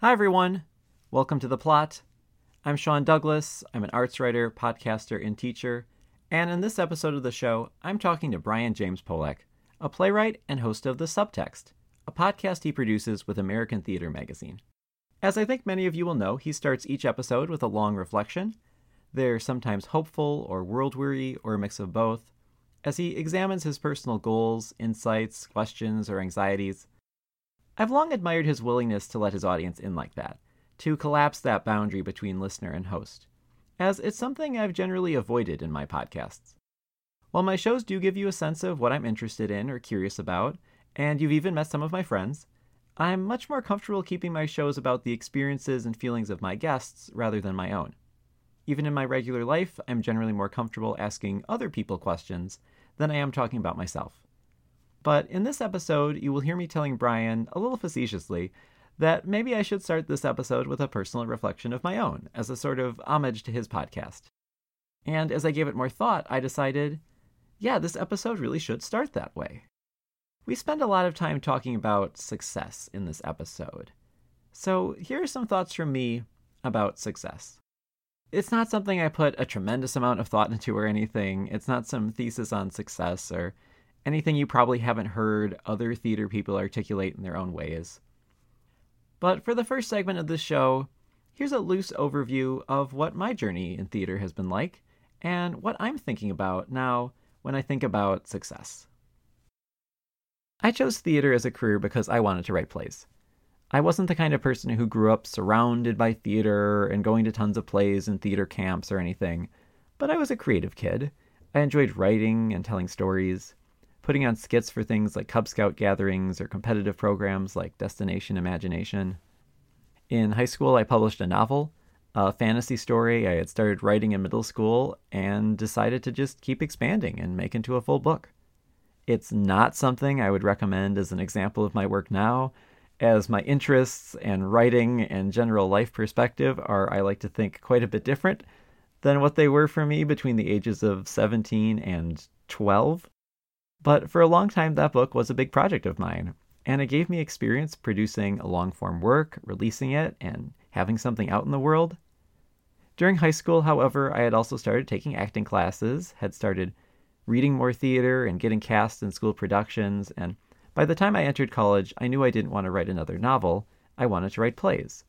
Hi, everyone. Welcome to The Plot. I'm Sean Douglass. I'm an arts writer, podcaster, and teacher. And in this episode of the show, I'm talking to Brian James Polak, a playwright and host of The Subtext, a podcast he produces with American Theatre Magazine. As I think many of you will know, he starts each episode with a long reflection. They're sometimes hopeful or world weary or a mix of both, as he examines his personal goals, insights, questions, or anxieties. I've long admired his willingness to let his audience in like that, to collapse that boundary between listener and host, as it's something I've generally avoided in my podcasts. While my shows do give you a sense of what I'm interested in or curious about, and you've even met some of my friends, I'm much more comfortable keeping my shows about the experiences and feelings of my guests rather than my own. Even in my regular life, I'm generally more comfortable asking other people questions than I am talking about myself. But in this episode, you will hear me telling Brian, a little facetiously, that maybe I should start this episode with a personal reflection of my own, as a sort of homage to his podcast. And as I gave it more thought, I decided, yeah, this episode really should start that way. We spend a lot of time talking about success in this episode. So here are some thoughts from me about success. It's not something I put a tremendous amount of thought into or anything. It's not some thesis on success or anything you probably haven't heard other theater people articulate in their own ways. But for the first segment of this show, here's a loose overview of what my journey in theater has been like and what I'm thinking about now when I think about success. I chose theater as a career because I wanted to write plays. I wasn't the kind of person who grew up surrounded by theater and going to tons of plays and theater camps or anything, but I was a creative kid. I enjoyed writing and telling stories, putting on skits for things like Cub Scout gatherings or competitive programs like Destination Imagination. In high school, I published a novel, a fantasy story I had started writing in middle school, and decided to just keep expanding and make into a full book. It's not something I would recommend as an example of my work now, as my interests and writing and general life perspective are, I like to think, quite a bit different than what they were for me between the ages of 17 and 12. But for a long time, that book was a big project of mine, and it gave me experience producing a long form work, releasing it, and having something out in the world. During high school, however, I had also started taking acting classes, had started reading more theater and getting cast in school productions, and by the time I entered college, I knew I didn't want to write another novel. I wanted to write plays.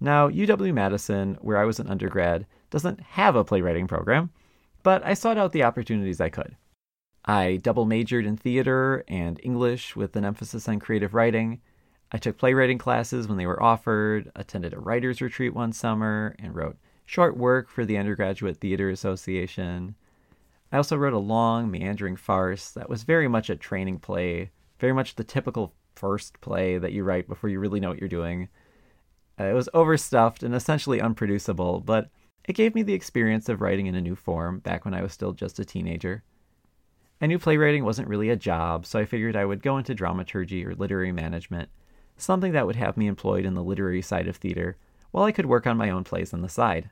Now, UW Madison, where I was an undergrad, doesn't have a playwriting program, but I sought out the opportunities I could. I double majored in theater and English with an emphasis on creative writing. I took playwriting classes when they were offered, attended a writer's retreat one summer, and wrote short work for the Undergraduate Theater Association. I also wrote a long, meandering farce that was very much a training play, very much the typical first play that you write before you really know what you're doing. Uh, it was overstuffed and essentially unproducible, but it gave me the experience of writing in a new form back when I was still just a teenager. I knew playwriting wasn't really a job, so I figured I would go into dramaturgy or literary management, something that would have me employed in the literary side of theater, while I could work on my own plays on the side.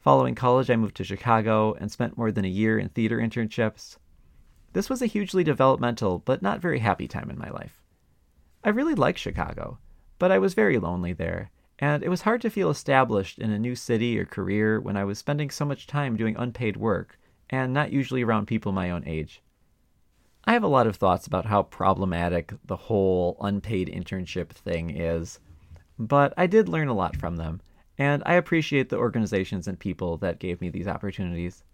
Following college, I moved to Chicago and spent more than a year in theater internships. This was a hugely developmental but not very happy time in my life. I really liked Chicago, but I was very lonely there, and it was hard to feel established in a new city or career when I was spending so much time doing unpaid work and not usually around people my own age. I have a lot of thoughts about how problematic the whole unpaid internship thing is, but I did learn a lot from them, and I appreciate the organizations and people that gave me these opportunities.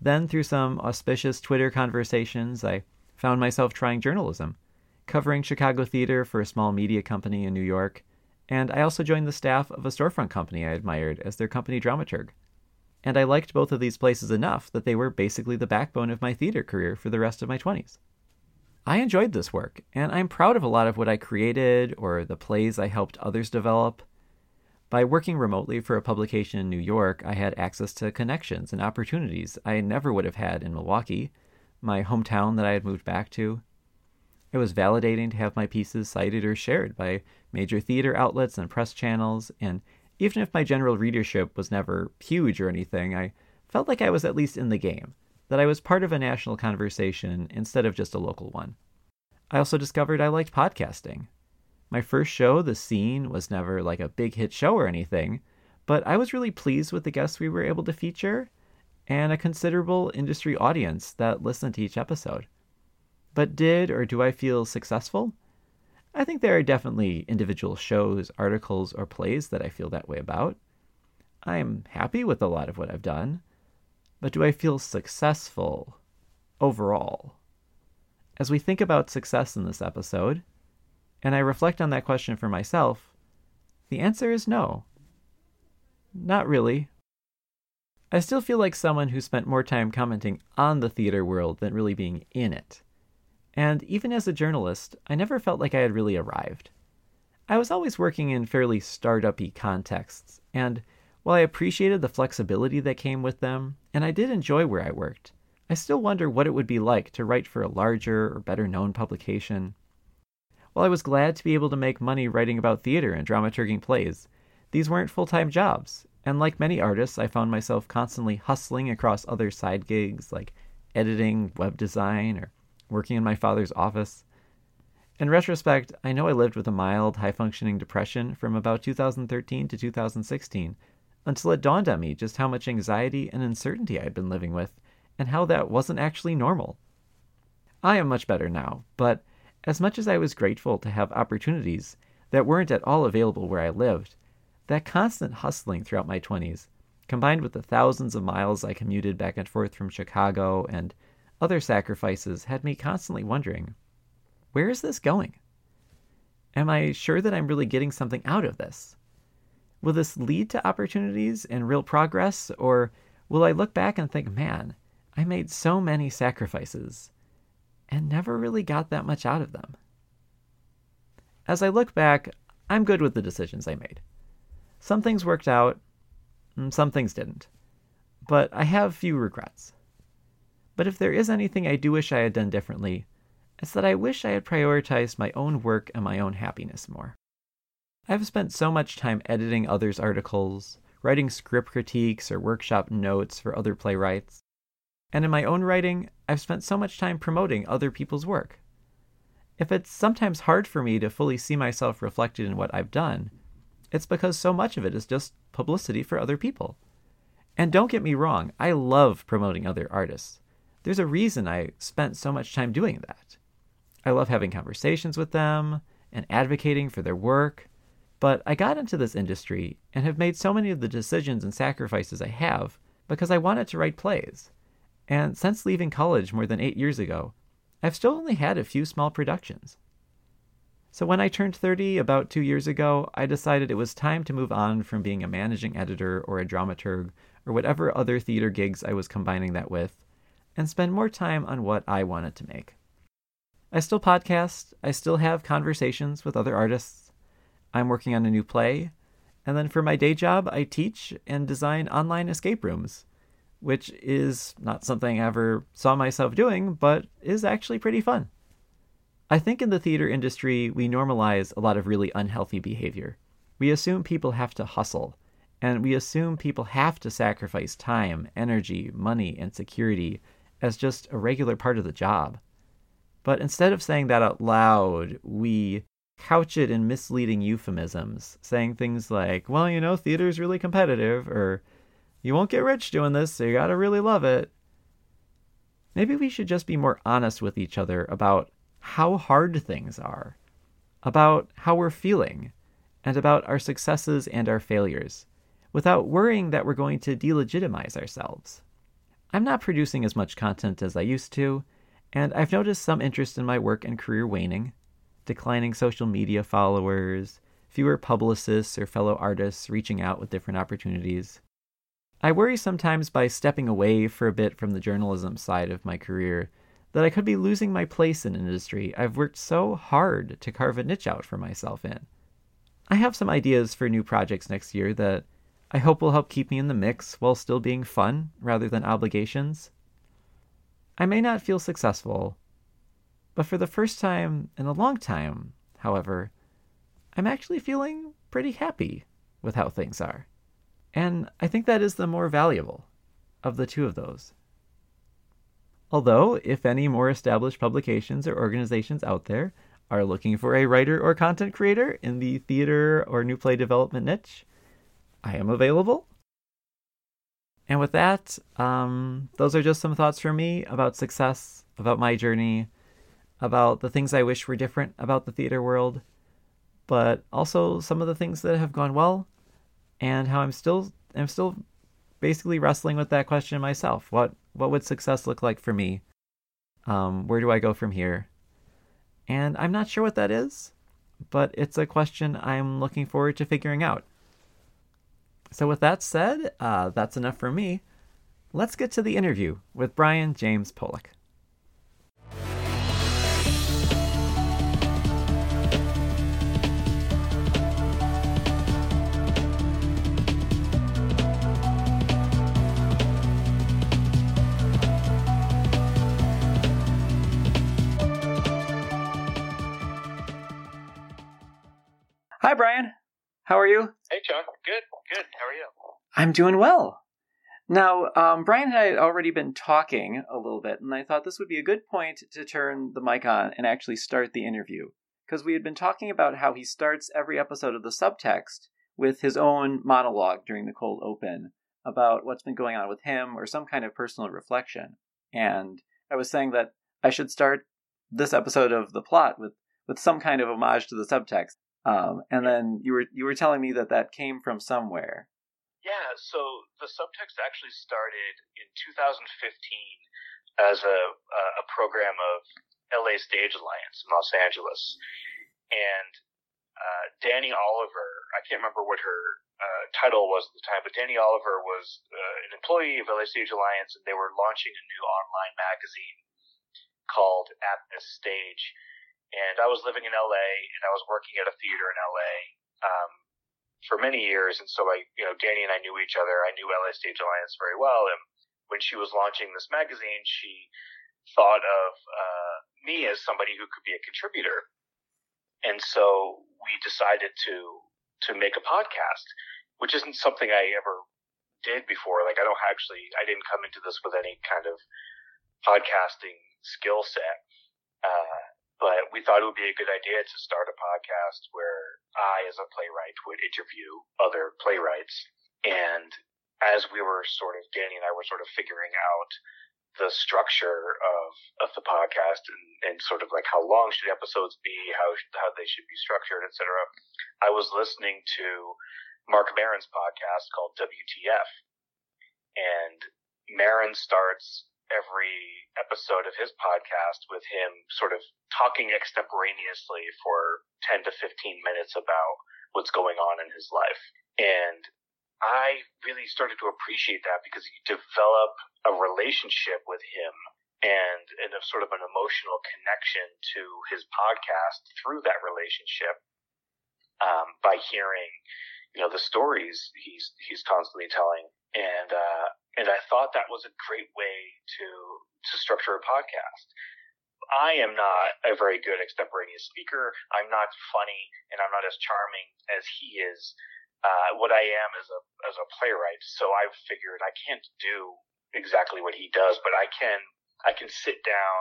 Then, through some auspicious Twitter conversations, I found myself trying journalism, covering Chicago theater for a small media company in New York, and I also joined the staff of a storefront company I admired as their company dramaturg. And I liked both of these places enough that they were basically the backbone of my theater career for the rest of my 20s. I enjoyed this work, and I'm proud of a lot of what I created or the plays I helped others develop. By working remotely for a publication in New York, I had access to connections and opportunities I never would have had in Milwaukee, my hometown that I had moved back to. It was validating to have my pieces cited or shared by major theater outlets and press channels, and even if my general readership was never huge or anything, I felt like I was at least in the game, that I was part of a national conversation instead of just a local one. I also discovered I liked podcasting. My first show, The Scene, was never like a big hit show or anything, but I was really pleased with the guests we were able to feature and a considerable industry audience that listened to each episode. But did or do I feel successful? I think there are definitely individual shows, articles, or plays that I feel that way about. I'm happy with a lot of what I've done, but do I feel successful overall? As we think about success in this episode, and I reflect on that question for myself, the answer is no. Not really. I still feel like someone who spent more time commenting on the theater world than really being in it. And even as a journalist, I never felt like I had really arrived. I was always working in fairly startup-y contexts, and while I appreciated the flexibility that came with them, and I did enjoy where I worked, I still wonder what it would be like to write for a larger or better known publication. While I was glad to be able to make money writing about theater and dramaturging plays, these weren't full time jobs, and like many artists, I found myself constantly hustling across other side gigs like editing, web design, or working in my father's office. In retrospect, I know I lived with a mild, high functioning depression from about 2013 to 2016 until it dawned on me just how much anxiety and uncertainty I had been living with and how that wasn't actually normal. I am much better now, but as much as I was grateful to have opportunities that weren't at all available where I lived, that constant hustling throughout my 20s, combined with the thousands of miles I commuted back and forth from Chicago and other sacrifices, had me constantly wondering where is this going? Am I sure that I'm really getting something out of this? Will this lead to opportunities and real progress, or will I look back and think, man, I made so many sacrifices and never really got that much out of them? As I look back, I'm good with the decisions I made. Some things worked out, mm, some things didn't. But I have few regrets. But if there is anything I do wish I had done differently, it's that I wish I had prioritized my own work and my own happiness more. I've spent so much time editing others' articles, writing script critiques or workshop notes for other playwrights. And in my own writing, I've spent so much time promoting other people's work. If it's sometimes hard for me to fully see myself reflected in what I've done, it's because so much of it is just publicity for other people. And don't get me wrong, I love promoting other artists. There's a reason I spent so much time doing that. I love having conversations with them and advocating for their work. But I got into this industry and have made so many of the decisions and sacrifices I have because I wanted to write plays. And since leaving college more than eight years ago, I've still only had a few small productions. So when I turned 30 about two years ago, I decided it was time to move on from being a managing editor or a dramaturg or whatever other theater gigs I was combining that with, and spend more time on what I wanted to make. I still podcast, I still have conversations with other artists. I'm working on a new play, and then for my day job, I teach and design online escape rooms, which is not something I ever saw myself doing, but is actually pretty fun. I think in the theater industry, we normalize a lot of really unhealthy behavior. We assume people have to hustle, and we assume people have to sacrifice time, energy, money, and security as just a regular part of the job. But instead of saying that out loud, we couch it in misleading euphemisms, saying things like, well, you know, theater's really competitive, or you won't get rich doing this, so you gotta really love it. Maybe we should just be more honest with each other about how hard things are, about how we're feeling, and about our successes and our failures, without worrying that we're going to delegitimize ourselves. I'm not producing as much content as I used to, and I've noticed some interest in my work and career waning, declining social media followers, fewer publicists or fellow artists reaching out with different opportunities. I worry sometimes by stepping away for a bit from the journalism side of my career that I could be losing my place in industry I've worked so hard to carve a niche out for myself in. I have some ideas for new projects next year that I hope will help keep me in the mix while still being fun rather than obligations. I may not feel successful, but for the first time in a long time, however, I'm actually feeling pretty happy with how things are. And I think that is the more valuable of the two of those. Although, if any more established publications or organizations out there are looking for a writer or content creator in the theater or new play development niche, I am available. And with that, um, those are just some thoughts from me about success, about my journey, about the things I wish were different about the theater world, but also some of the things that have gone well, and how I'm still I'm still basically wrestling with that question myself. What what would success look like for me? Um, where do I go from here? And I'm not sure what that is, but it's a question I'm looking forward to figuring out. So, with that said, uh, that's enough for me. Let's get to the interview with Brian James Polak. Hi, Brian. How are you? Hey, Chuck. Good, good. How are you? I'm doing well. Now, um, Brian and I had already been talking a little bit, and I thought this would be a good point to turn the mic on and actually start the interview. Because we had been talking about how he starts every episode of the subtext with his own monologue during the cold open about what's been going on with him or some kind of personal reflection. And I was saying that I should start this episode of the plot with, with some kind of homage to the subtext. Um, and then you were you were telling me that that came from somewhere. Yeah, so the subtext actually started in 2015 as a a program of LA Stage Alliance in Los Angeles, and uh, Danny Oliver, I can't remember what her uh, title was at the time, but Danny Oliver was uh, an employee of LA Stage Alliance, and they were launching a new online magazine called At This Stage and I was living in LA and I was working at a theater in LA um, for many years. And so I, you know, Danny and I knew each other. I knew LA Stage Alliance very well. And when she was launching this magazine, she thought of uh, me as somebody who could be a contributor. And so we decided to to make a podcast, which isn't something I ever did before. Like I don't actually, I didn't come into this with any kind of podcasting skill set. But we thought it would be a good idea to start a podcast where I, as a playwright, would interview other playwrights. And as we were sort of, Danny and I were sort of figuring out the structure of, of the podcast and, and sort of like how long should episodes be, how, how they should be structured, etc. I was listening to Marc Maron's podcast called WTF. And Maron starts every episode of his podcast with him sort of talking extemporaneously for 10 to 15 minutes about what's going on in his life. And I really started to appreciate that because you develop a relationship with him and, and a sort of an emotional connection to his podcast through that relationship um, by hearing, you know, the stories he's he's constantly telling. And uh, and I thought that was a great way to to structure a podcast. I am not a very good extemporaneous speaker. I'm not funny, and I'm not as charming as he is. Uh, what I am as a as a playwright, so I figured I can't do exactly what he does, but I can I can sit down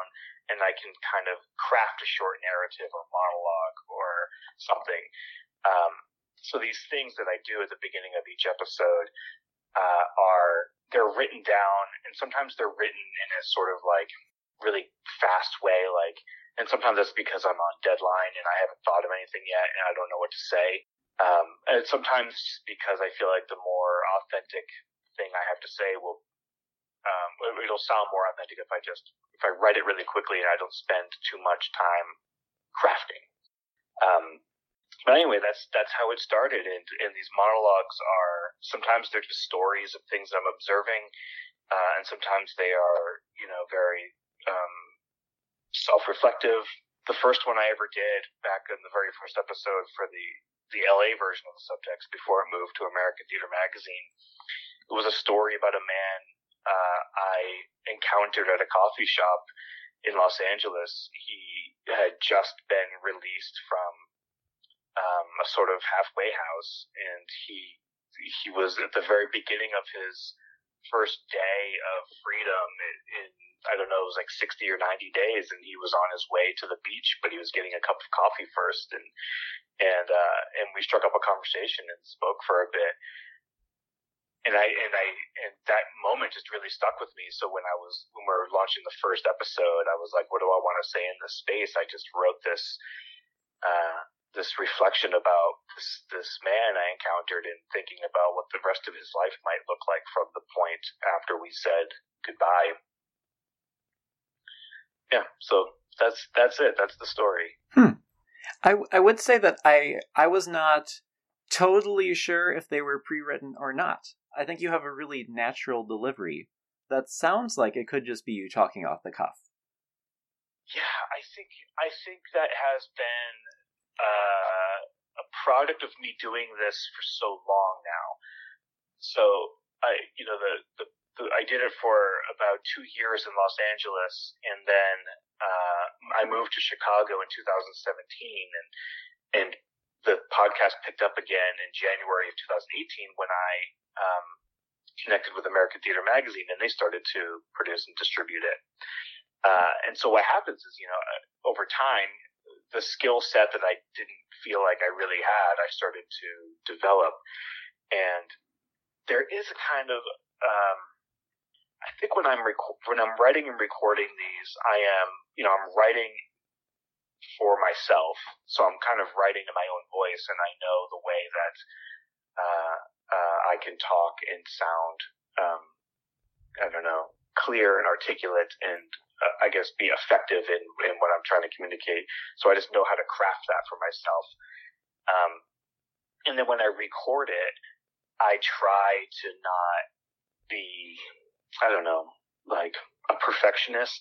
and I can kind of craft a short narrative or monologue or something. Um, so these things that I do at the beginning of each episode uh, are they're written down, and sometimes they're written in a sort of like really fast way, like, and sometimes that's because I'm on deadline and I haven't thought of anything yet and I don't know what to say. Um, and sometimes because I feel like the more authentic thing I have to say will, um, it'll sound more authentic if I just, if I write it really quickly and I don't spend too much time crafting. Um, but anyway, that's that's how it started, and and these monologues are sometimes they're just stories of things I'm observing, uh, and sometimes they are you know very um, self-reflective. The first one I ever did back in the very first episode for the the LA version of the subtext before it moved to American Theatre Magazine, it was a story about a man uh, I encountered at a coffee shop in Los Angeles. He had just been released from um, a sort of halfway house, and he he was at the very beginning of his first day of freedom in, in I don't know, it was like 60 or 90 days, and he was on his way to the beach, but he was getting a cup of coffee first, and and uh, and we struck up a conversation and spoke for a bit, and I and I and that moment just really stuck with me. So when I was when we were launching the first episode, I was like, what do I want to say in this space? I just wrote this uh, this reflection about this this man I encountered and thinking about what the rest of his life might look like from the point after we said goodbye. Yeah, so that's that's it. That's the story. Hmm. I I would say that I I was not totally sure if they were pre-written or not. I think you have a really natural delivery that sounds like it could just be you talking off the cuff. Yeah, I think I think that has been uh, a product of me doing this for so long now. So I, you know, the, the, the I did it for about two years in Los Angeles, and then uh, I moved to Chicago in 2017, and and the podcast picked up again in January of 2018 when I um, connected with American Theatre Magazine, and they started to produce and distribute it. Uh, and so what happens is, you know, uh, over time, the skill set that I didn't feel like I really had, I started to develop. And there is a kind of, um, I think when I'm rec- when I'm writing and recording these, I am, you know, I'm writing for myself, so I'm kind of writing in my own voice, and I know the way that uh, uh, I can talk and sound, um, I don't know, clear and articulate and uh, I guess be effective in, in what I'm trying to communicate. So I just know how to craft that for myself. Um, and then when I record it, I try to not be, I don't know, like a perfectionist.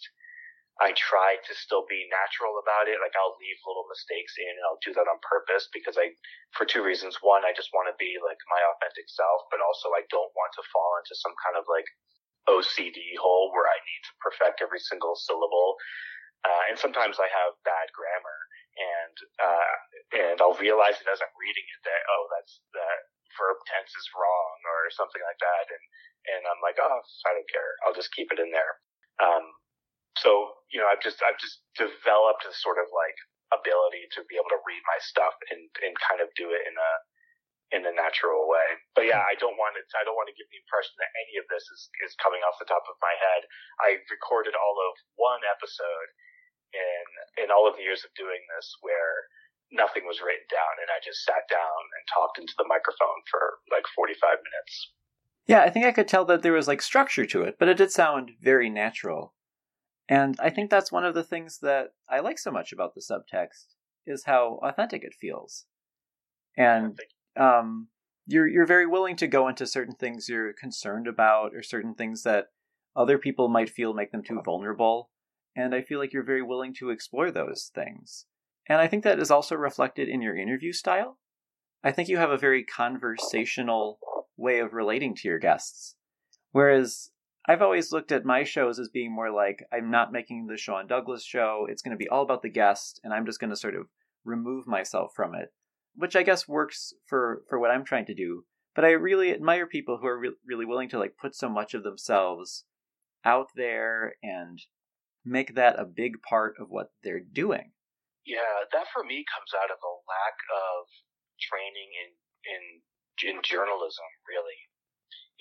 I try to still be natural about it. Like I'll leave little mistakes in and I'll do that on purpose because I, for two reasons. One, I just want to be like my authentic self, but also I don't want to fall into some kind of like OCD hole where I need to perfect every single syllable. Uh, and sometimes I have bad grammar and, uh, and I'll realize it as I'm reading it that, oh, that's, that verb tense is wrong or something like that. And, and I'm like, oh, I don't care. I'll just keep it in there. Um, so you know, I've just I've just developed a sort of like ability to be able to read my stuff and and kind of do it in a in a natural way. But yeah, hmm. I don't want to I don't want to give the impression that any of this is is coming off the top of my head. I recorded all of one episode in in all of the years of doing this where nothing was written down and I just sat down and talked into the microphone for like 45 minutes. Yeah, I think I could tell that there was like structure to it, but it did sound very natural. And I think that's one of the things that I like so much about the subtext is how authentic it feels. And um, you're you're very willing to go into certain things you're concerned about or certain things that other people might feel make them too vulnerable. And I feel like you're very willing to explore those things. And I think that is also reflected in your interview style. I think you have a very conversational way of relating to your guests. Whereas I've always looked at my shows as being more like I'm not making the Sean Douglass show. It's going to be all about the guest, and I'm just going to sort of remove myself from it, which I guess works for for what I'm trying to do. But I really admire people who are re- really willing to like put so much of themselves out there and make that a big part of what they're doing. Yeah, that for me comes out of a lack of training in in in journalism, really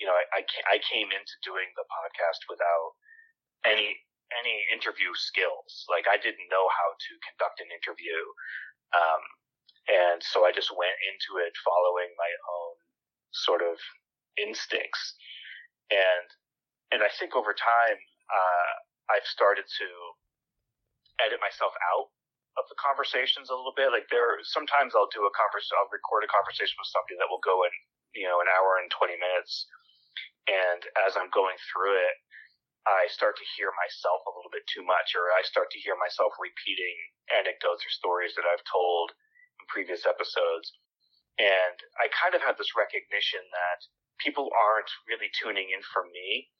you know, I, I, came into doing the podcast without any any interview skills. Like I didn't know how to conduct an interview, um, and so I just went into it following my own sort of instincts, and and I think over time uh, I've started to edit myself out of the conversations a little bit. Like there, sometimes I'll do a conversation, I'll record a conversation with somebody that will go in, you know, an hour and twenty minutes and as I'm going through it, I start to hear myself a little bit too much, or I start to hear myself repeating anecdotes or stories that I've told previous episodes. And I kind of had this recognition that people aren't really tuning in for me.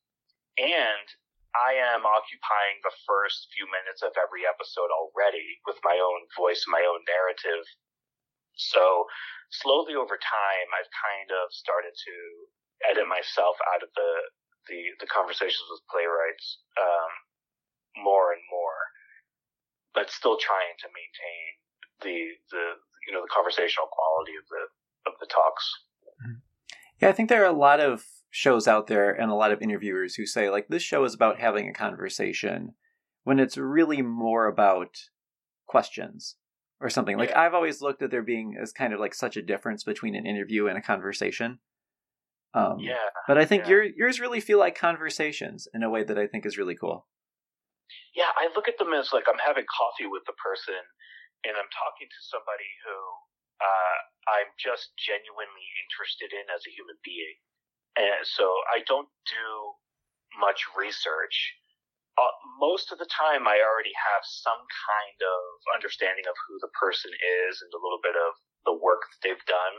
And I am occupying the first few minutes of every episode already with my own voice, my own narrative. So slowly over time, I've kind of started to edit myself out of the the the conversations with playwrights um, more and more, but still trying to maintain the the you know the conversational quality of the of the talks. Mm-hmm. Yeah, I think there are a lot of shows out there and a lot of interviewers who say like this show is about having a conversation when it's really more about questions or something. Like I've always looked at there being as kind of like such a difference between an interview and a conversation. Um, yeah. But I think yeah. your yours really feel like conversations in a way that I think is really cool. Yeah, I look at them as like I'm having coffee with the person, and I'm talking to somebody who uh, I'm just genuinely interested in as a human being, and so I don't do much research uh, most of the time I already have some kind of understanding of who the person is and a little bit of the work that they've done.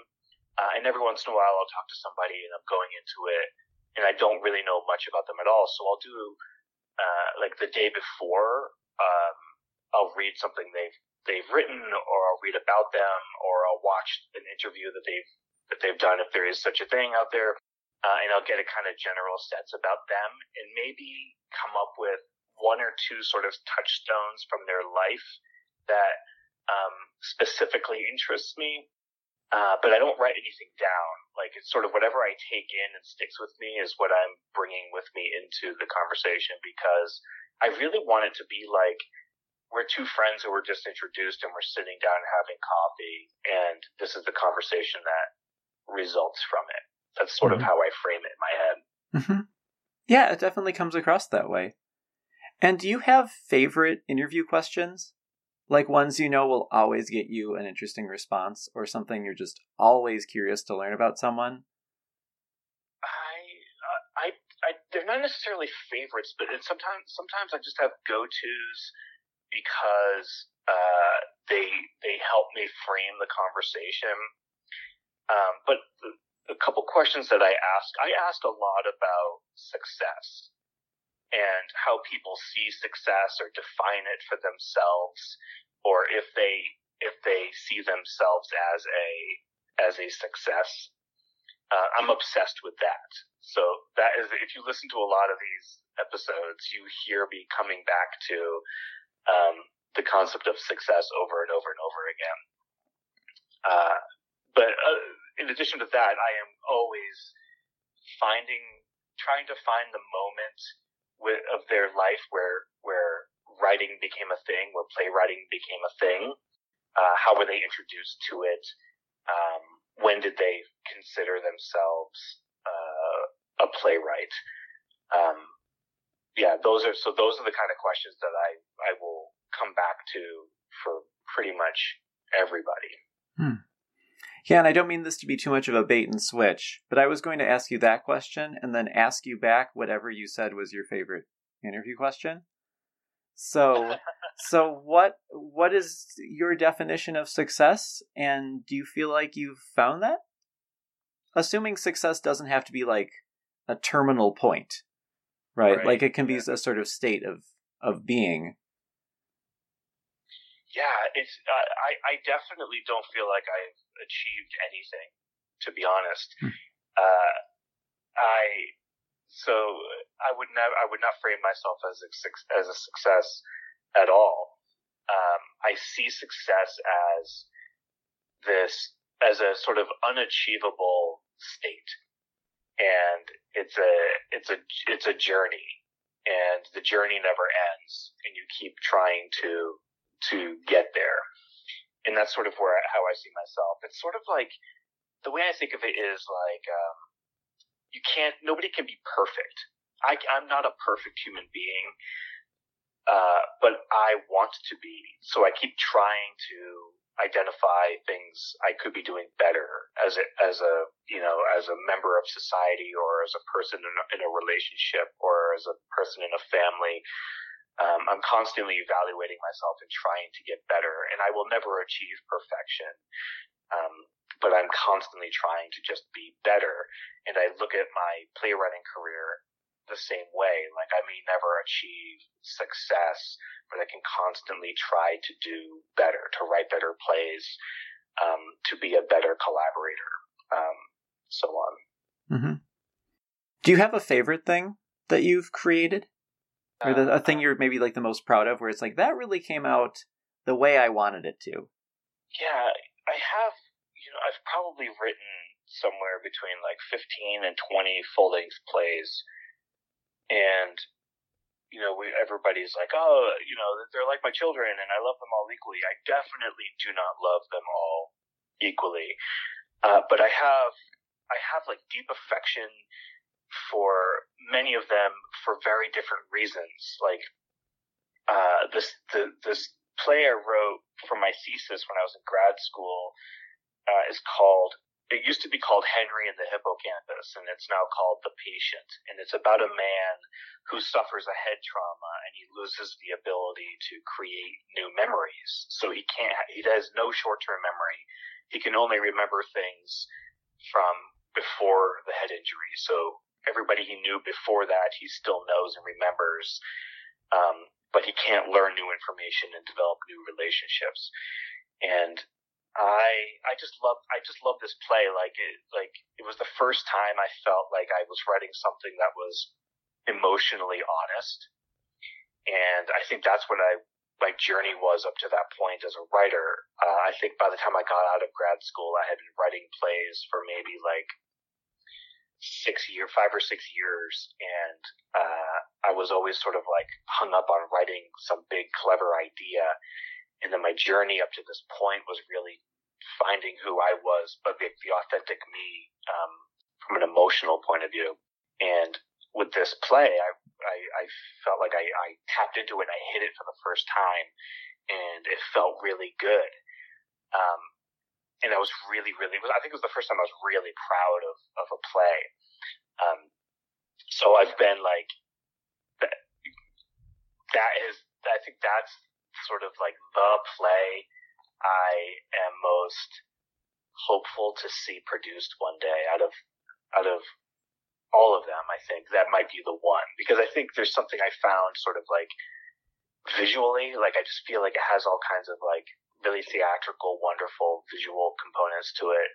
Uh, and every once in a while I'll talk to somebody and I'm going into it and I don't really know much about them at all. So I'll do, uh, like the day before, um, I'll read something they've, they've written or I'll read about them or I'll watch an interview that they've, that they've done if there is such a thing out there uh, and I'll get a kind of general sense about them and maybe come up with one or two sort of touchstones from their life that um, specifically interests me. Uh, but I don't write anything down. Like it's sort of whatever I take in and sticks with me is what I'm bringing with me into the conversation because I really want it to be like we're two friends who were just introduced and we're sitting down having coffee and this is the conversation that results from it. That's sort mm-hmm. of how I frame it in my head. Mm-hmm. Yeah, it definitely comes across that way. And do you have favorite interview questions? Like ones you know will always get you an interesting response, or something you're just always curious to learn about someone? I, uh, I, I, they're not necessarily favorites, but sometimes, sometimes I just have go tos because uh, they they help me frame the conversation. Um, but a couple questions that I ask. I ask a lot about success and how people see success or define it for themselves, or if they if they see themselves as a as a success. Uh, I'm obsessed with that. So that is, if you listen to a lot of these episodes, you hear me coming back to um, the concept of success over and over and over again. Uh, but uh, in addition to that, I am always finding, trying to find the moment with, of their life where where writing became a thing, where playwriting became a thing. Uh, how were they introduced to it? Um, when did they consider themselves uh, a playwright? Um, yeah, those are so. Those are the kind of questions that I I will come back to for pretty much everybody. Hmm. Yeah, and I don't mean this to be too much of a bait and switch, but I was going to ask you that question and then ask you back whatever you said was your favorite interview question. So, so what what is your definition of success and do you feel like you've found that? Assuming success doesn't have to be like a terminal point, right? right. Like it can be a sort of state of of being yeah, it's uh, I I definitely don't feel like I've achieved anything, to be honest. Hmm. Uh, I so I would never I would not frame myself as a as a success at all. Um, I see success as this as a sort of unachievable state, and it's a it's a it's a journey, and the journey never ends, and you keep trying to to get there. And that's sort of where how I see myself. It's sort of like the way I think of it is like um, you can't. Nobody can be perfect. I, I'm not a perfect human being, uh, but I want to be. So I keep trying to identify things I could be doing better as a as a you know as a member of society or as a person in a, in a relationship or as a person in a family um, I'm constantly evaluating myself and trying to get better, and I will never achieve perfection. Um, but I'm constantly trying to just be better. And I look at my playwriting career the same way. Like I may never achieve success, but I can constantly try to do better, to write better plays, um, to be a better collaborator, um, so on. Mm-hmm. Do you have a favorite thing that you've created? Or the, a thing you're maybe like the most proud of where it's like that really came out the way I wanted it to? Yeah, I have, you know, I've probably written somewhere between like 15 and 20 full length plays. And, you know, we, everybody's like, oh, you know, they're like my children and I love them all equally. I definitely do not love them all equally. Uh, but I have, I have like deep affection for many of them for very different reasons. Like uh, this the this play I wrote for my thesis when I was in grad school uh, is called. It used to be called Henry and the Hippocampus, and it's now called The Patient. And it's about a man who suffers a head trauma and he loses the ability to create new memories. So he can't. He has no short-term memory. He can only remember things from before the head injury. So everybody he knew before that he still knows and remembers, um, but he can't learn new information and develop new relationships. And I I just love I just love this play. Like it like it was the first time I felt like I was writing something that was emotionally honest. And I think that's what I my journey was up to that point as a writer. Uh, I think by the time I got out of grad school, I had been writing plays for maybe like six year, five or six years, and uh, I was always sort of like hung up on writing some big clever idea, and then my journey up to this point was really finding who I was, but the, the authentic me um, from an emotional point of view. And with this play, I I, I felt like I, I tapped into it and I hit it for the first time, and it felt really good. Um, and I was really, really, I think it was the first time I was really proud of, of a play. Um, so I've been like, that, that is, I think that's sort of like the play I am most hopeful to see produced one day out of, out of all of them. I think that might be the one because I think there's something I found sort of like visually, like I just feel like it has all kinds of like really theatrical, wonderful visual components to it.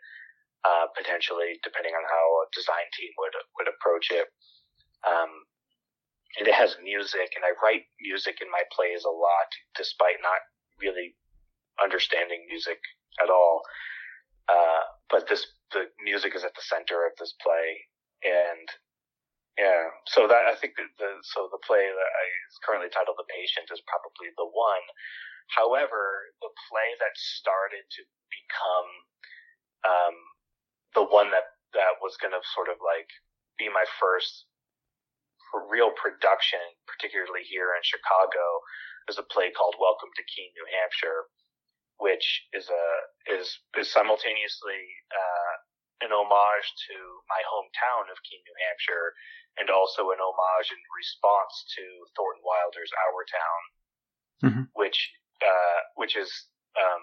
Uh, potentially, depending on how a design team would would approach it. Um, it has music, and I write music in my plays a lot, despite not really understanding music at all. Uh, but this the music is at the center of this play, and yeah, so that I think that the so the play that I is currently titled "The Patient" is probably the one However, the play that started to become um, the one that that was going to sort of like be my first real production, particularly here in Chicago, is a play called Welcome to Keene, New Hampshire, which is a is is simultaneously uh, an homage to my hometown of Keene, New Hampshire, and also an homage in response to Thornton Wilder's Our Town, mm-hmm. which uh, which is um,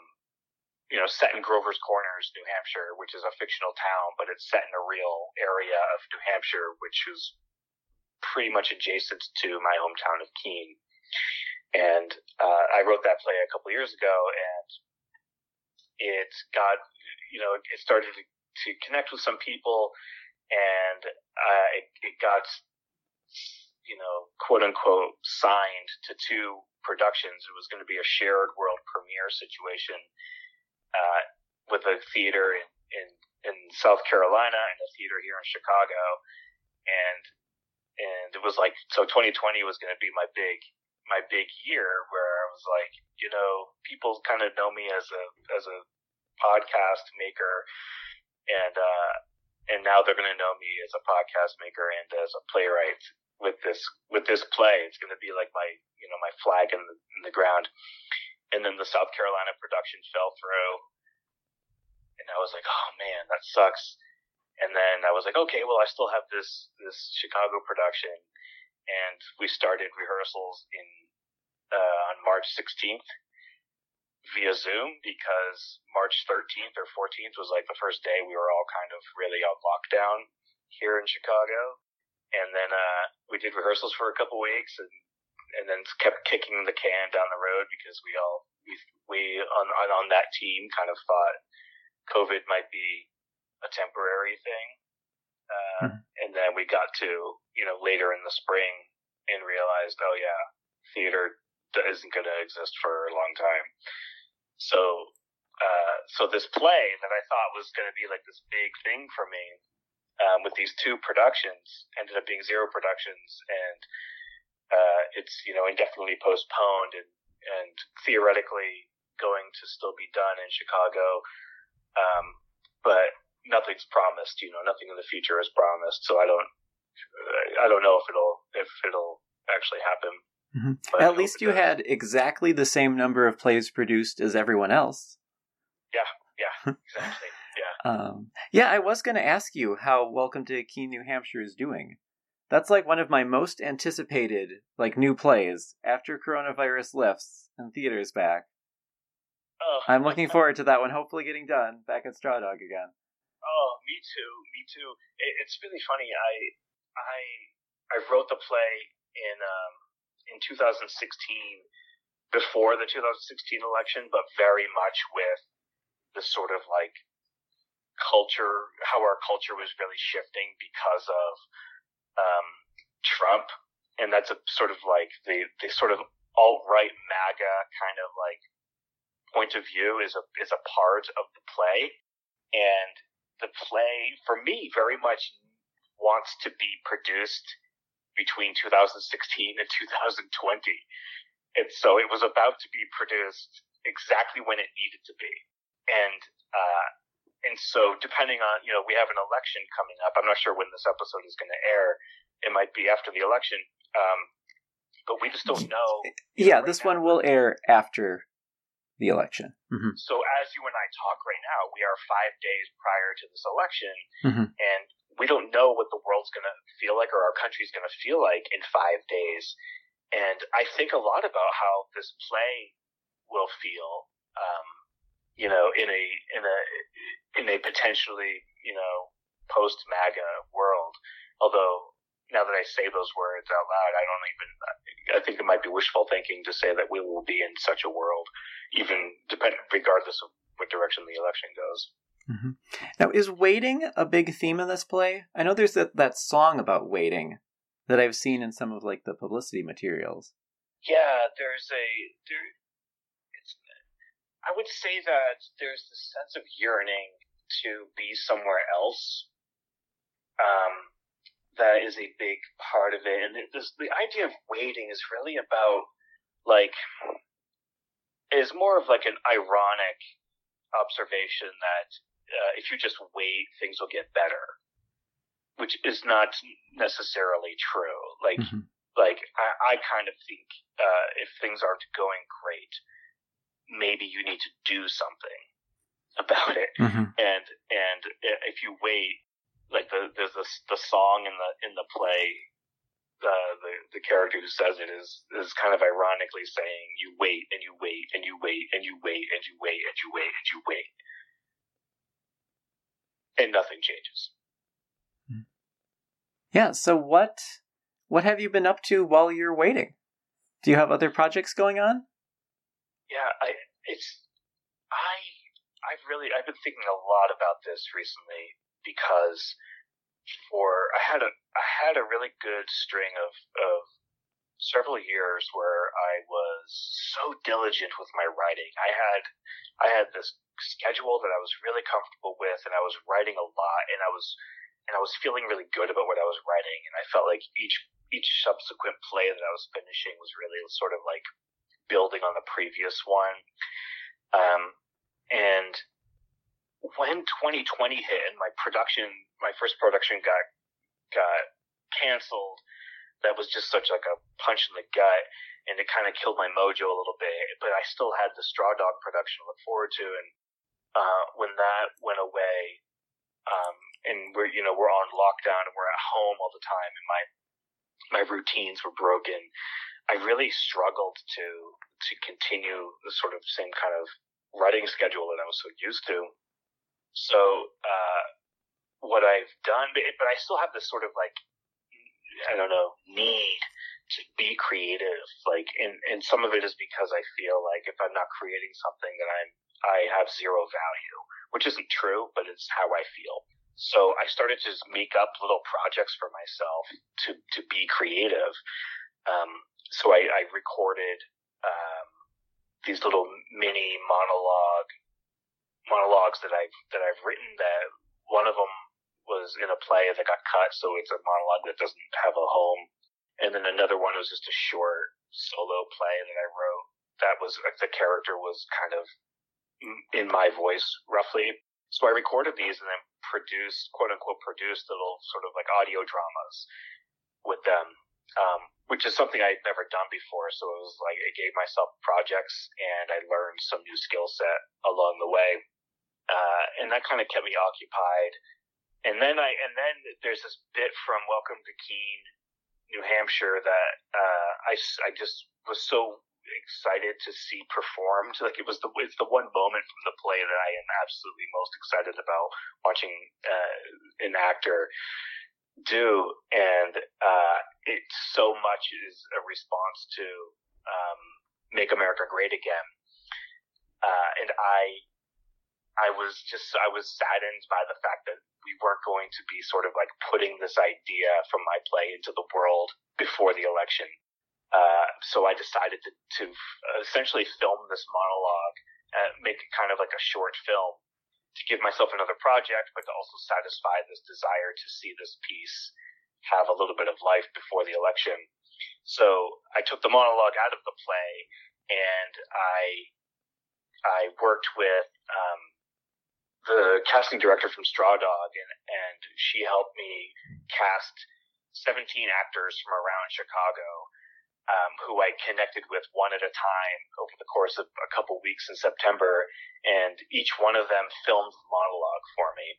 you know set in Grover's Corners, New Hampshire, which is a fictional town, but it's set in a real area of New Hampshire, which is pretty much adjacent to my hometown of Keene. And uh, I wrote that play a couple years ago, and it got you know it started to, to connect with some people, and uh, it, it got you know quote unquote signed to two productions. It was going to be a shared world premiere situation uh, with a theater in, in in South Carolina and a theater here in Chicago, and and it was like so 2020 was going to be my big my big year where I was like, you know, people kind of know me as a as a podcast maker, and uh, and now they're going to know me as a podcast maker and as a playwright with this with this play. It's going to be like my you know my flag in the, in the ground. And then the South Carolina production fell through, and I was like, oh man, that sucks. And then I was like, okay, well I still have this this Chicago production, and we started rehearsals in uh, on March 16th via Zoom because March 13th or 14th was like the first day we were all kind of really on lockdown here in Chicago. And then uh, we did rehearsals for a couple weeks, and and then kept kicking the can down the road because we all we we on on, on that team kind of thought COVID might be a temporary thing, uh, mm-hmm. and then we got to you know later in the spring and realized, oh yeah, theater isn't going to exist for a long time. So, uh, so this play that I thought was going to be like this big thing for me, um, with these two productions, ended up being zero productions, and uh, it's you know indefinitely postponed and and theoretically going to still be done in Chicago, um, but nothing's promised. You know, nothing in the future is promised. So I don't I don't know if it'll if it'll actually happen. Mm-hmm. At least you had exactly the same number of plays produced as everyone else. Yeah, yeah, exactly. Yeah. um, yeah, I was going to ask you how Welcome to Keene, New Hampshire is doing. That's like one of my most anticipated like new plays after coronavirus lifts and theaters back. Oh. I'm looking forward to that one. Hopefully, getting done back at Strawdog again. Oh, me too. Me too. It, it's really funny. I I I wrote the play in um, in 2016 before the 2016 election, but very much with the sort of like culture, how our culture was really shifting because of um, Trump, and that's a sort of like the the sort of alt right MAGA kind of like point of view is a is a part of the play, and the play for me very much wants to be produced between 2016 and 2020. And so it was about to be produced exactly when it needed to be. And, uh, and so depending on, you know, we have an election coming up. I'm not sure when this episode is going to air. It might be after the election. Um, but we just don't know. Yeah, right this now. one will air after the election. Mm-hmm. So as you and I talk right now, we are five days prior to this election, mm-hmm. and we don't know what the world's going to feel like or our country's going to feel like in five days. And I think a lot about how this play will feel, um, you know, in a in a in a potentially you know post MAGA world. Although now that I say those words out loud, I don't even. I think it might be wishful thinking to say that we will be in such a world, even depend regardless of what direction the election goes. Mm-hmm. Now, is waiting a big theme in this play? I know there's that, that song about waiting that I've seen in some of like the publicity materials. Yeah, there's a there. It's. I would say that there's this sense of yearning to be somewhere else. Um, that is a big part of it, and this, the idea of waiting is really about like is more of like an ironic observation that uh, if you just wait, things will get better, which is not necessarily true. Like, mm-hmm. like I, I, kind of think uh, if things aren't going great, maybe you need to do something about it. Mm-hmm. And and if you wait, like the there's this the song in the in the play. Uh, the the character who says it is is kind of ironically saying you wait and you wait and you wait and you wait and you wait and you wait and you wait and nothing changes. Yeah. So what what have you been up to while you're waiting? Do you have other projects going on? Yeah, I it's I I've really I've been thinking a lot about this recently because for I had a I had a really good string of of several years where I was so diligent with my writing. I had I had this schedule that I was really comfortable with, and I was writing a lot, and I was and I was feeling really good about what I was writing, and I felt like each each subsequent play that I was finishing was really sort of like building on the previous one. Um, and when 2020 hit and my production, my first production got got canceled, that was just such like a punch in the gut, and it kind of killed my mojo a little bit. But I still had the Strawdog production to look forward to, and uh, when that went away, um, and we're you know we're on lockdown and we're at home all the time, and my my routines were broken. I really struggled to to continue the sort of same kind of writing schedule that I was so used to. So uh, what I've done, but, but I still have this sort of like I don't know need to be creative. Like, and and some of it is because I feel like if I'm not creating something, that I'm I have zero value, which isn't true, but it's how I feel. So I started to make up little projects for myself to, to be creative. Um, so I, I recorded um, these little mini monologue monologues that I've that I've written. That one of them was in a play that got cut, so it's a monologue that doesn't have a home. And then another one was just a short solo play that I wrote. That was like the character was kind of in my voice roughly. So I recorded these and then produced, quote unquote, produced little sort of like audio dramas with them, um, which is something I'd never done before. So it was like I gave myself projects and I learned some new skill set along the way, uh, and that kind of kept me occupied. And then I and then there's this bit from Welcome to Keene, New Hampshire that uh, I I just was so excited to see performed. Like it was the it's the one moment from the play that I am absolutely most excited about watching uh, an actor do, and uh, it so much is a response to um, "Make America Great Again," uh, and I. I was just, I was saddened by the fact that we weren't going to be sort of like putting this idea from my play into the world before the election uh, so I decided to, to essentially film this monologue, and make it kind of like a short film to give myself another project, but to also satisfy this desire to see this piece have a little bit of life before the election. So I took the monologue out of the play and I I worked with um, the casting director from Strawdog and, and she helped me cast 17 actors from around Chicago um, who I connected with one at a time over the course of a couple weeks in September, and each one of them filmed the monologue for me.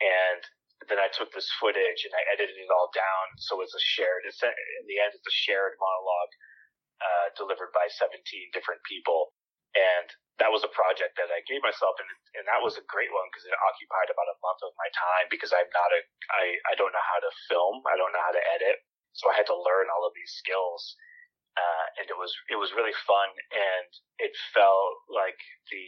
And then I took this footage and I edited it all down so it's a shared. It's in the end, it's a shared monologue uh, delivered by 17 different people, and that was a project that I gave myself, and and that was a great one because it occupied about a month of my time because I'm not a I I don't know how to film, I don't know how to edit, so I had to learn all of these skills. Uh, and it was it was really fun, and it felt like the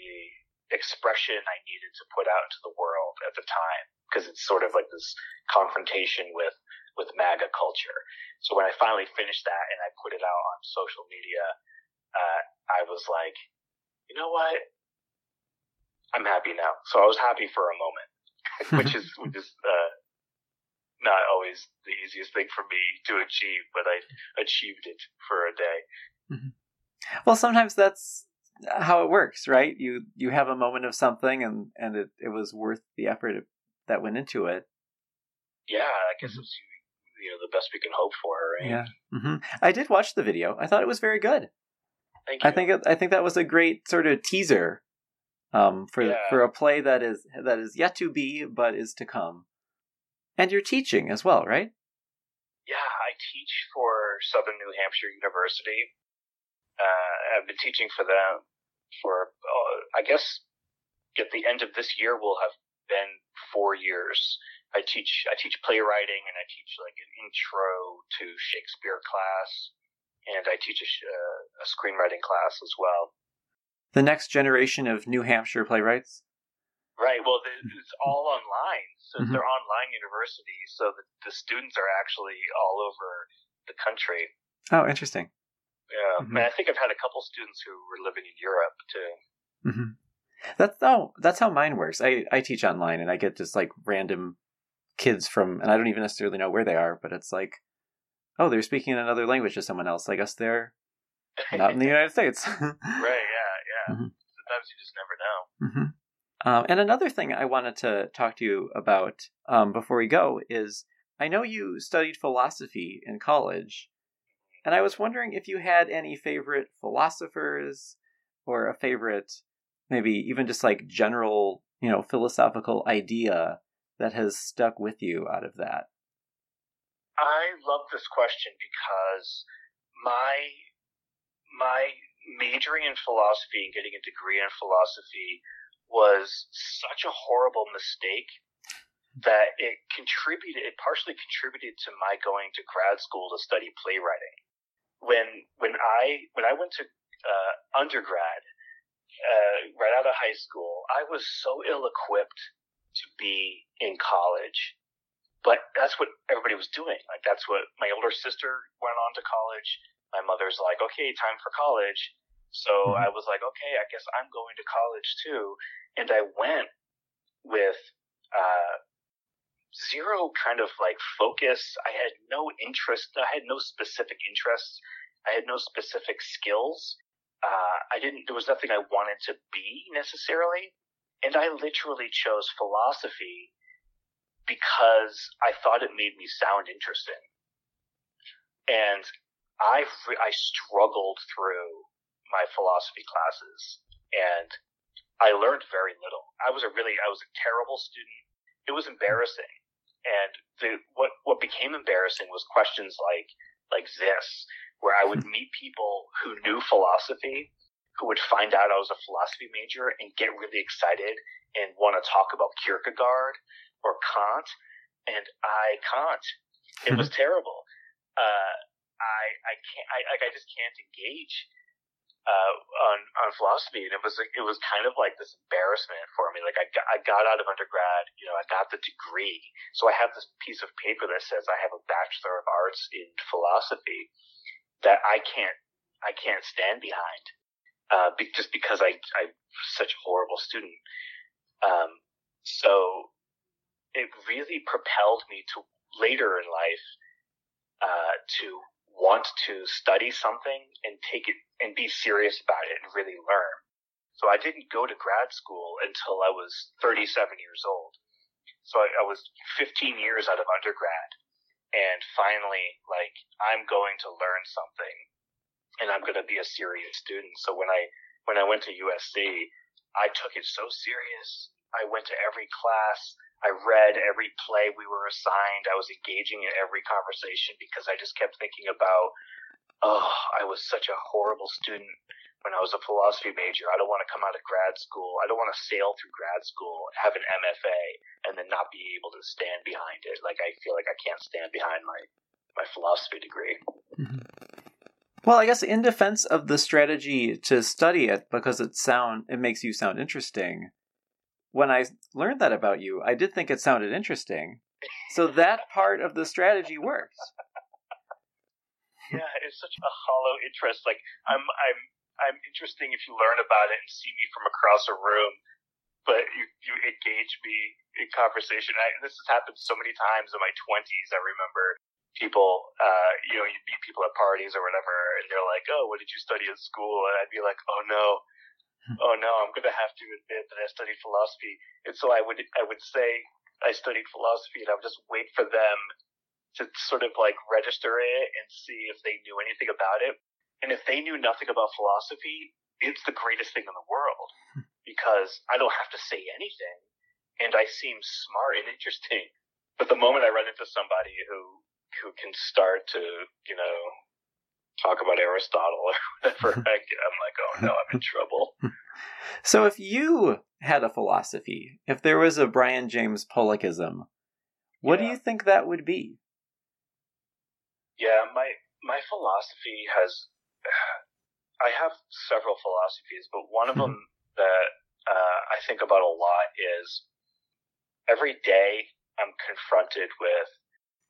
expression I needed to put out into the world at the time because it's sort of like this confrontation with with MAGA culture. So when I finally finished that and I put it out on social media, uh, I was like, you know what? I'm happy now. So I was happy for a moment, which is which is uh, not always the easiest thing for me to achieve, but I achieved it for a day. Mm-hmm. Well, sometimes that's how it works, right? You you have a moment of something, and and it, it was worth the effort that went into it. Yeah, I guess mm-hmm. it's you know the best we can hope for, right? Yeah. Mm-hmm. I did watch the video. I thought it was very good. Thank you. I think I think that was a great sort of teaser um, for yeah. for a play that is that is yet to be, but is to come. And you're teaching as well, right? Yeah, I teach for Southern New Hampshire University. Uh, I've been teaching for them for, uh, I guess, at the end of this year will have been four years. I teach I teach playwriting and I teach like an intro to Shakespeare class, and I teach a, uh, a screenwriting class as well. The next generation of New Hampshire playwrights. Right. Well, it's all online, so mm-hmm. they're online universities, so the, the students are actually all over the country. Oh, interesting. Yeah, mm-hmm. I think I've had a couple students who were living in Europe too. Mm-hmm. That's oh, that's how mine works. I I teach online, and I get just like random kids from, and I don't even necessarily know where they are, but it's like, oh, they're speaking in another language to someone else. I guess they're not in the United States. right. Yeah. Yeah. Mm-hmm. Sometimes you just never know. Mm-hmm. Um, and another thing I wanted to talk to you about um, before we go is I know you studied philosophy in college, and I was wondering if you had any favorite philosophers or a favorite, maybe even just like general, you know, philosophical idea that has stuck with you out of that. I love this question because my my majoring in philosophy and getting a degree in philosophy was such a horrible mistake that it contributed, it partially contributed to my going to grad school to study playwriting. When when I when I went to uh, undergrad, uh, right out of high school, I was so ill equipped to be in college. But that's what everybody was doing. Like that's what my older sister went on to college. My mother's like, okay, time for college. So mm-hmm. I was like, okay, I guess I'm going to college too. And I went with uh, zero kind of like focus. I had no interest. I had no specific interests. I had no specific skills. Uh, I didn't. There was nothing I wanted to be necessarily, and I literally chose philosophy because I thought it made me sound interesting. And I I struggled through my philosophy classes, and I learned very little. I was a really I was a terrible student. It was embarrassing, and the what what became embarrassing was questions like like this, where I would meet people who knew philosophy, who would find out I was a philosophy major and get really excited and want to talk about Kierkegaard or Kant, and I can't. It was terrible. Uh, I I can't. I like I just can't engage uh, on on philosophy, and it was like, it was kind of like this embarrassment for me. Like I got, I got out of undergrad, you know, I got the degree, so I have this piece of paper that says I have a bachelor of arts in philosophy that I can't I can't stand behind, uh, be, just because I I'm such a horrible student. Um, so it really propelled me to later in life uh, to want to study something and take it and be serious about it and really learn. So I didn't go to grad school until I was 37 years old. So I, I was 15 years out of undergrad and finally like I'm going to learn something and I'm going to be a serious student. So when I when I went to USC, I took it so serious. I went to every class. I read every play we were assigned. I was engaging in every conversation because I just kept thinking about, oh, I was such a horrible student when I was a philosophy major. I don't want to come out of grad school. I don't want to sail through grad school, have an MFA, and then not be able to stand behind it. Like I feel like I can't stand behind my my philosophy degree. Mm-hmm. Well, I guess in defense of the strategy to study it because it sound it makes you sound interesting when I learned that about you, I did think it sounded interesting. So that part of the strategy works. yeah, it's such a hollow interest. Like I'm, I'm, I'm interesting if you learn about it and see me from across a room, but you, you engage me in conversation. I, this has happened so many times in my twenties. I remember people, uh, you know, you meet people at parties or whatever, and they're like, "Oh, what did you study at school?" And I'd be like, "Oh no." Oh no, I'm going to have to admit that I studied philosophy. And so I would, I would say I studied philosophy and I would just wait for them to sort of like register it and see if they knew anything about it. And if they knew nothing about philosophy, it's the greatest thing in the world because I don't have to say anything and I seem smart and interesting. But the moment I run into somebody who, who can start to, you know, talk about Aristotle or whatever, I'm like, oh no, I'm in trouble. So if you had a philosophy, if there was a Brian James Polakism, what yeah. do you think that would be? Yeah, my my philosophy has I have several philosophies, but one of them that uh, I think about a lot is every day I'm confronted with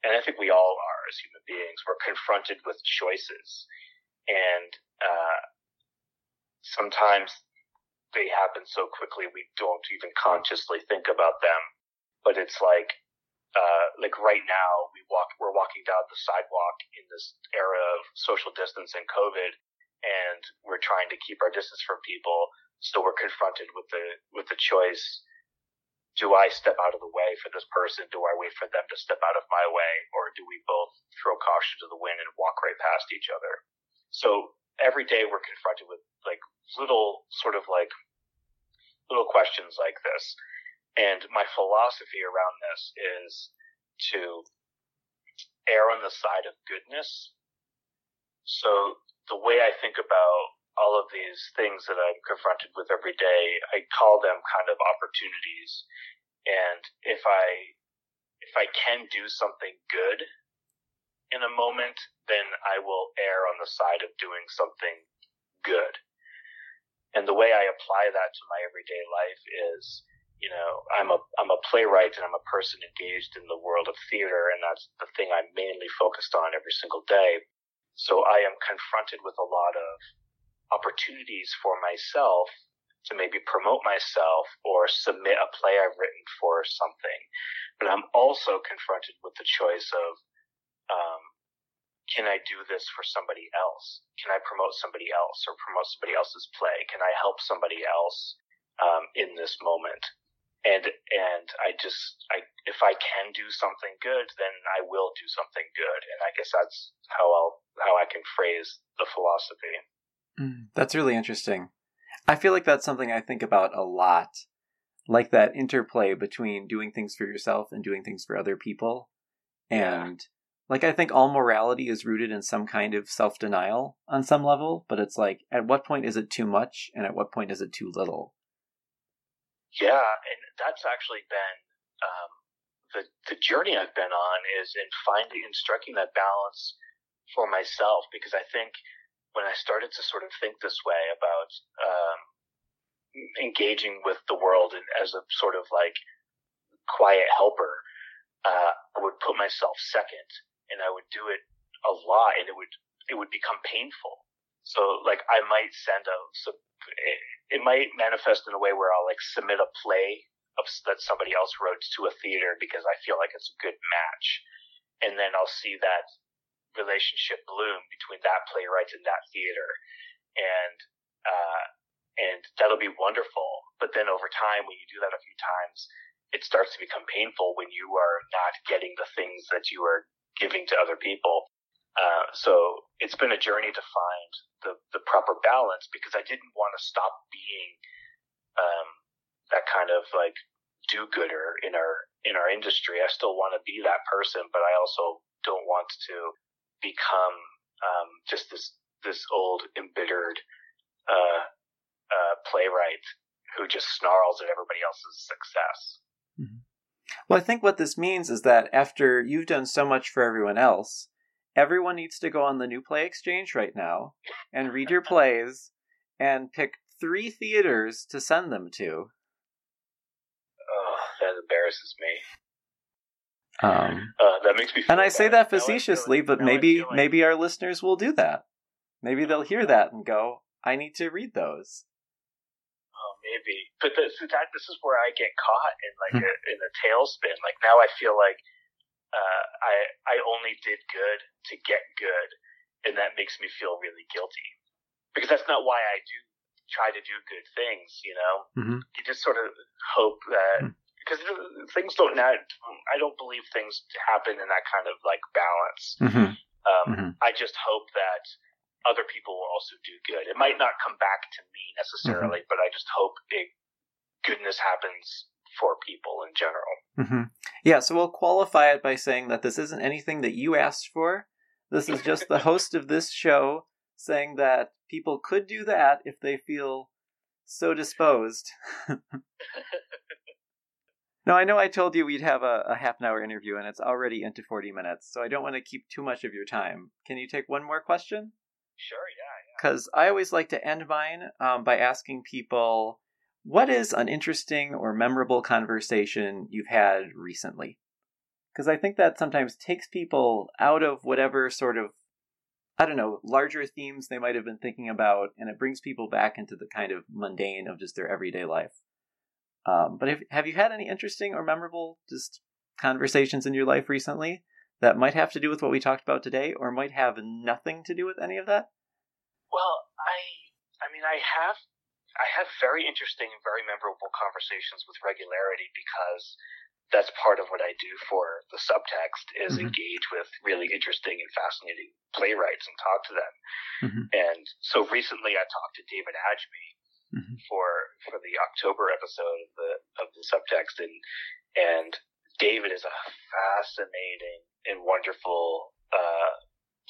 and I think we all as human beings, we're confronted with choices. And uh, sometimes they happen so quickly we don't even consciously think about them. But it's like, uh, like right now we walk, we're walking down the sidewalk in this era of social distance and COVID, and we're trying to keep our distance from people. So we're confronted with the with the choice do I step out of the way for this person? Do I wait for them to step out of my way? Or do we both throw caution to the wind and walk right past each other? So every day we're confronted with like little sort of like little questions like this. And my philosophy around this is to err on the side of goodness. So the way I think about all of these things that I'm confronted with every day, I call them kind of opportunities. And if I, if I can do something good in a moment, then I will err on the side of doing something good. And the way I apply that to my everyday life is you know, I'm a I'm a playwright and I'm a person engaged in the world of theater, and that's the thing I'm mainly focused on every single day. So I am confronted with a lot of opportunities for myself to maybe promote myself or submit a play I've written for something. But I'm also confronted with the choice of, um, can I do this for somebody else? Can I promote somebody else or promote somebody else's play? Can I help somebody else um, in this moment? and and I just I if I can do something good, then I will do something good, and I guess that's how I'll how I can phrase the philosophy. Mm, that's really interesting. I feel like that's something I think about a lot, like that interplay between doing things for yourself and doing things for other people, and. Yeah. Like, I think all morality is rooted in some kind of self denial on some level, but it's like, at what point is it too much and at what point is it too little? Yeah, and that's actually been um, the the journey I've been on is in finding and striking that balance for myself because I think when I started to sort of think this way about um, engaging with the world and as a sort of like quiet helper, uh, I would put myself second and I would do it a lot and it would it would become painful. So like I might send a so it, it might manifest in a way where I'll like submit a play of, that somebody else wrote to a theater because I feel like it's a good match, and then I'll see that relationship bloom between that playwright and that theater, and uh, and that'll be wonderful. But then over time, when you do that a few times, it starts to become painful when you are not getting the things that you are giving to other people. Uh, so it's been a journey to find the, the proper balance because I didn't want to stop being um, that kind of like do-gooder in our in our industry. I still want to be that person, but I also don't want to become um, just this this old embittered uh, uh, playwright who just snarls at everybody else's success. Mm-hmm. Well, I think what this means is that after you've done so much for everyone else, everyone needs to go on the new play exchange right now and read your plays and pick three theaters to send them to. Oh, that embarrasses me. Um, uh, that makes me. and I say that facetiously, but maybe maybe our listeners will do that. Maybe they'll hear that and go, "I need to read those." Oh, maybe. But this, that this is where I get caught in like a, in a tailspin. Like now, I feel like uh, I I only did good to get good, and that makes me feel really guilty because that's not why I do try to do good things. You know, mm-hmm. you just sort of hope that because things don't I don't believe things happen in that kind of like balance. Mm-hmm. Um, mm-hmm. I just hope that other people will also do good. It might not come back to me necessarily, mm-hmm. but I just hope it, goodness happens for people in general. Mm-hmm. Yeah, so we'll qualify it by saying that this isn't anything that you asked for. This is just the host of this show saying that people could do that if they feel so disposed. no, I know I told you we'd have a, a, half an hour interview, and it's already into 40 minutes, so I don't want to keep too much of your time. Can you take one more question? Sure, yeah. Because yeah. I always like to end mine um, by asking people what is an interesting or memorable conversation you've had recently? Because I think that sometimes takes people out of whatever sort of, I don't know, larger themes they might have been thinking about, and it brings people back into the kind of mundane of just their everyday life. Um, but have, have you had any interesting or memorable just conversations in your life recently that might have to do with what we talked about today, or might have nothing to do with any of that? Well, I, I mean, I have I have very interesting and very memorable conversations with regularity because that's part of what I do for the subtext is mm-hmm. engage with really interesting and fascinating playwrights and talk to them. Mm-hmm. And so recently I talked to David Adjmi mm-hmm. for for the October episode of the of the subtext and and David is a fascinating and wonderful uh,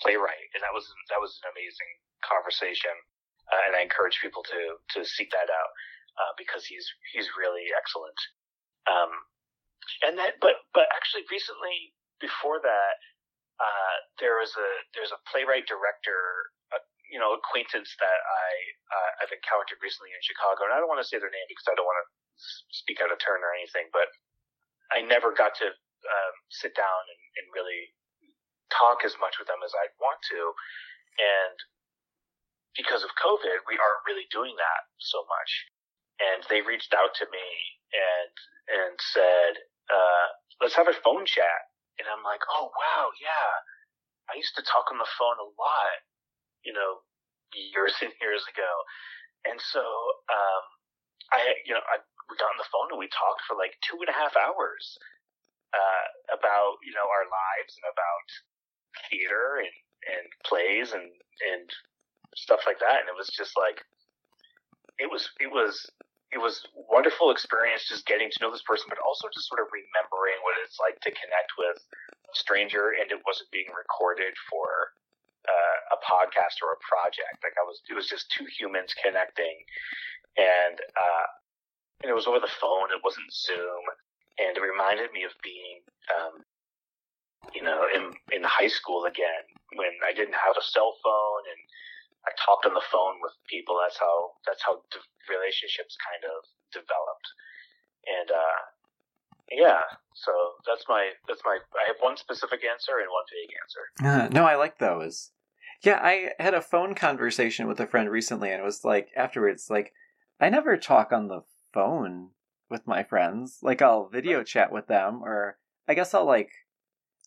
playwright and that was that was an amazing conversation uh, and I encourage people to to seek that out uh, because he's he's really excellent. Um, and that, but but actually, recently before that, uh, there was a there's a playwright director, uh, you know, acquaintance that I uh, I've encountered recently in Chicago, and I don't want to say their name because I don't want to speak out of turn or anything, but I never got to um, sit down and, and really talk as much with them as I'd want to. And because of COVID, we aren't really doing that so much. And they reached out to me and and said, uh, "Let's have a phone chat." And I'm like, "Oh wow, yeah. I used to talk on the phone a lot, you know, years and years ago." And so, um, I, you know, I, we got on the phone and we talked for like two and a half hours uh, about you know our lives and about theater and and plays and and stuff like that. And it was just like it was it was it was wonderful experience just getting to know this person, but also just sort of remembering what it's like to connect with a stranger, and it wasn't being recorded for uh, a podcast or a project. Like I was, it was just two humans connecting, and uh, and it was over the phone. It wasn't Zoom, and it reminded me of being, um, you know, in in high school again when I didn't have a cell phone and I talked on the phone with people. That's how that's how de- relationships kind of developed, and uh, yeah. So that's my that's my. I have one specific answer and one vague answer. Uh, no, I like those. Yeah, I had a phone conversation with a friend recently, and it was like afterwards, like I never talk on the phone with my friends. Like I'll video chat with them, or I guess I'll like,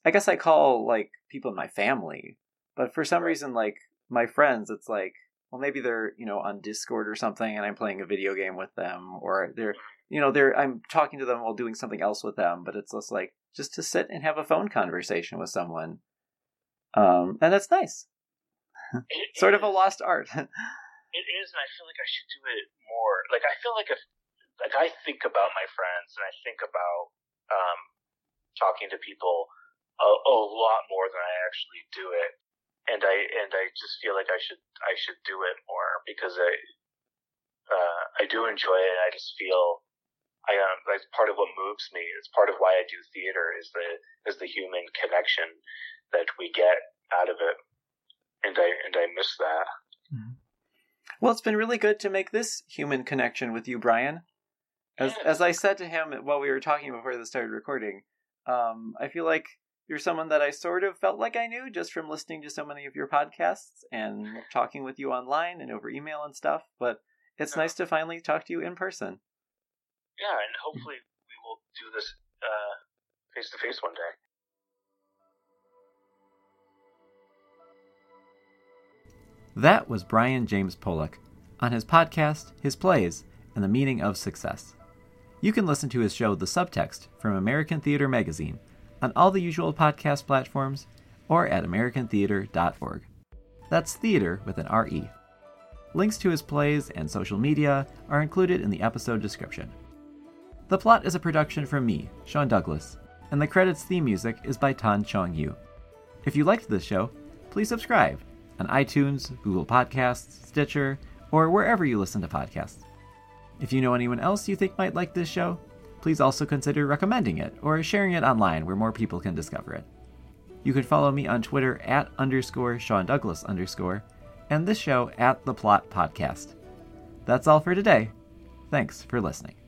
I guess I call like people in my family. But for some reason, like my friends, it's like, well, maybe they're you know on Discord or something, and I'm playing a video game with them, or they're you know they're I'm talking to them while doing something else with them. But it's just like just to sit and have a phone conversation with someone, um, and that's nice. sort of a lost art. it is, and I feel like I should do it more. Like I feel like if like I think about my friends and I think about um, talking to people a, a lot more than I actually do it, and I and I just feel like I should I should do it more because I uh, I do enjoy it. I just feel I um, that's part of what moves me. It's part of why I do theater is the is the human connection that we get out of it and I and I miss that. Mm-hmm. Well, it's been really good to make this human connection with you, Brian. As as I said to him while we were talking before this started recording, um, I feel like you're someone that I sort of felt like I knew just from listening to so many of your podcasts and talking with you online and over email and stuff. But it's yeah. nice to finally talk to you in person. Yeah, and hopefully we will do this face to face one day. That was Brian James Polak on his podcast, his plays, and the meaning of success. You can listen to his show, The Subtext, from American Theatre Magazine on all the usual podcast platforms or at AmericanTheatre.org. That's theater with an R-E. Links to his plays and social media are included in the episode description. The Plot is a production from me, Sean Douglass, and the credits theme music is by Tan Chong Yu. If you liked this show, please subscribe on iTunes, Google Podcasts, Stitcher, or wherever you listen to podcasts. If you know anyone else you think might like this show, please also consider recommending it or sharing it online where more people can discover it. You can follow me on Twitter at underscore Sean Douglass underscore and this show at The Plot Podcast. That's all for today. Thanks for listening.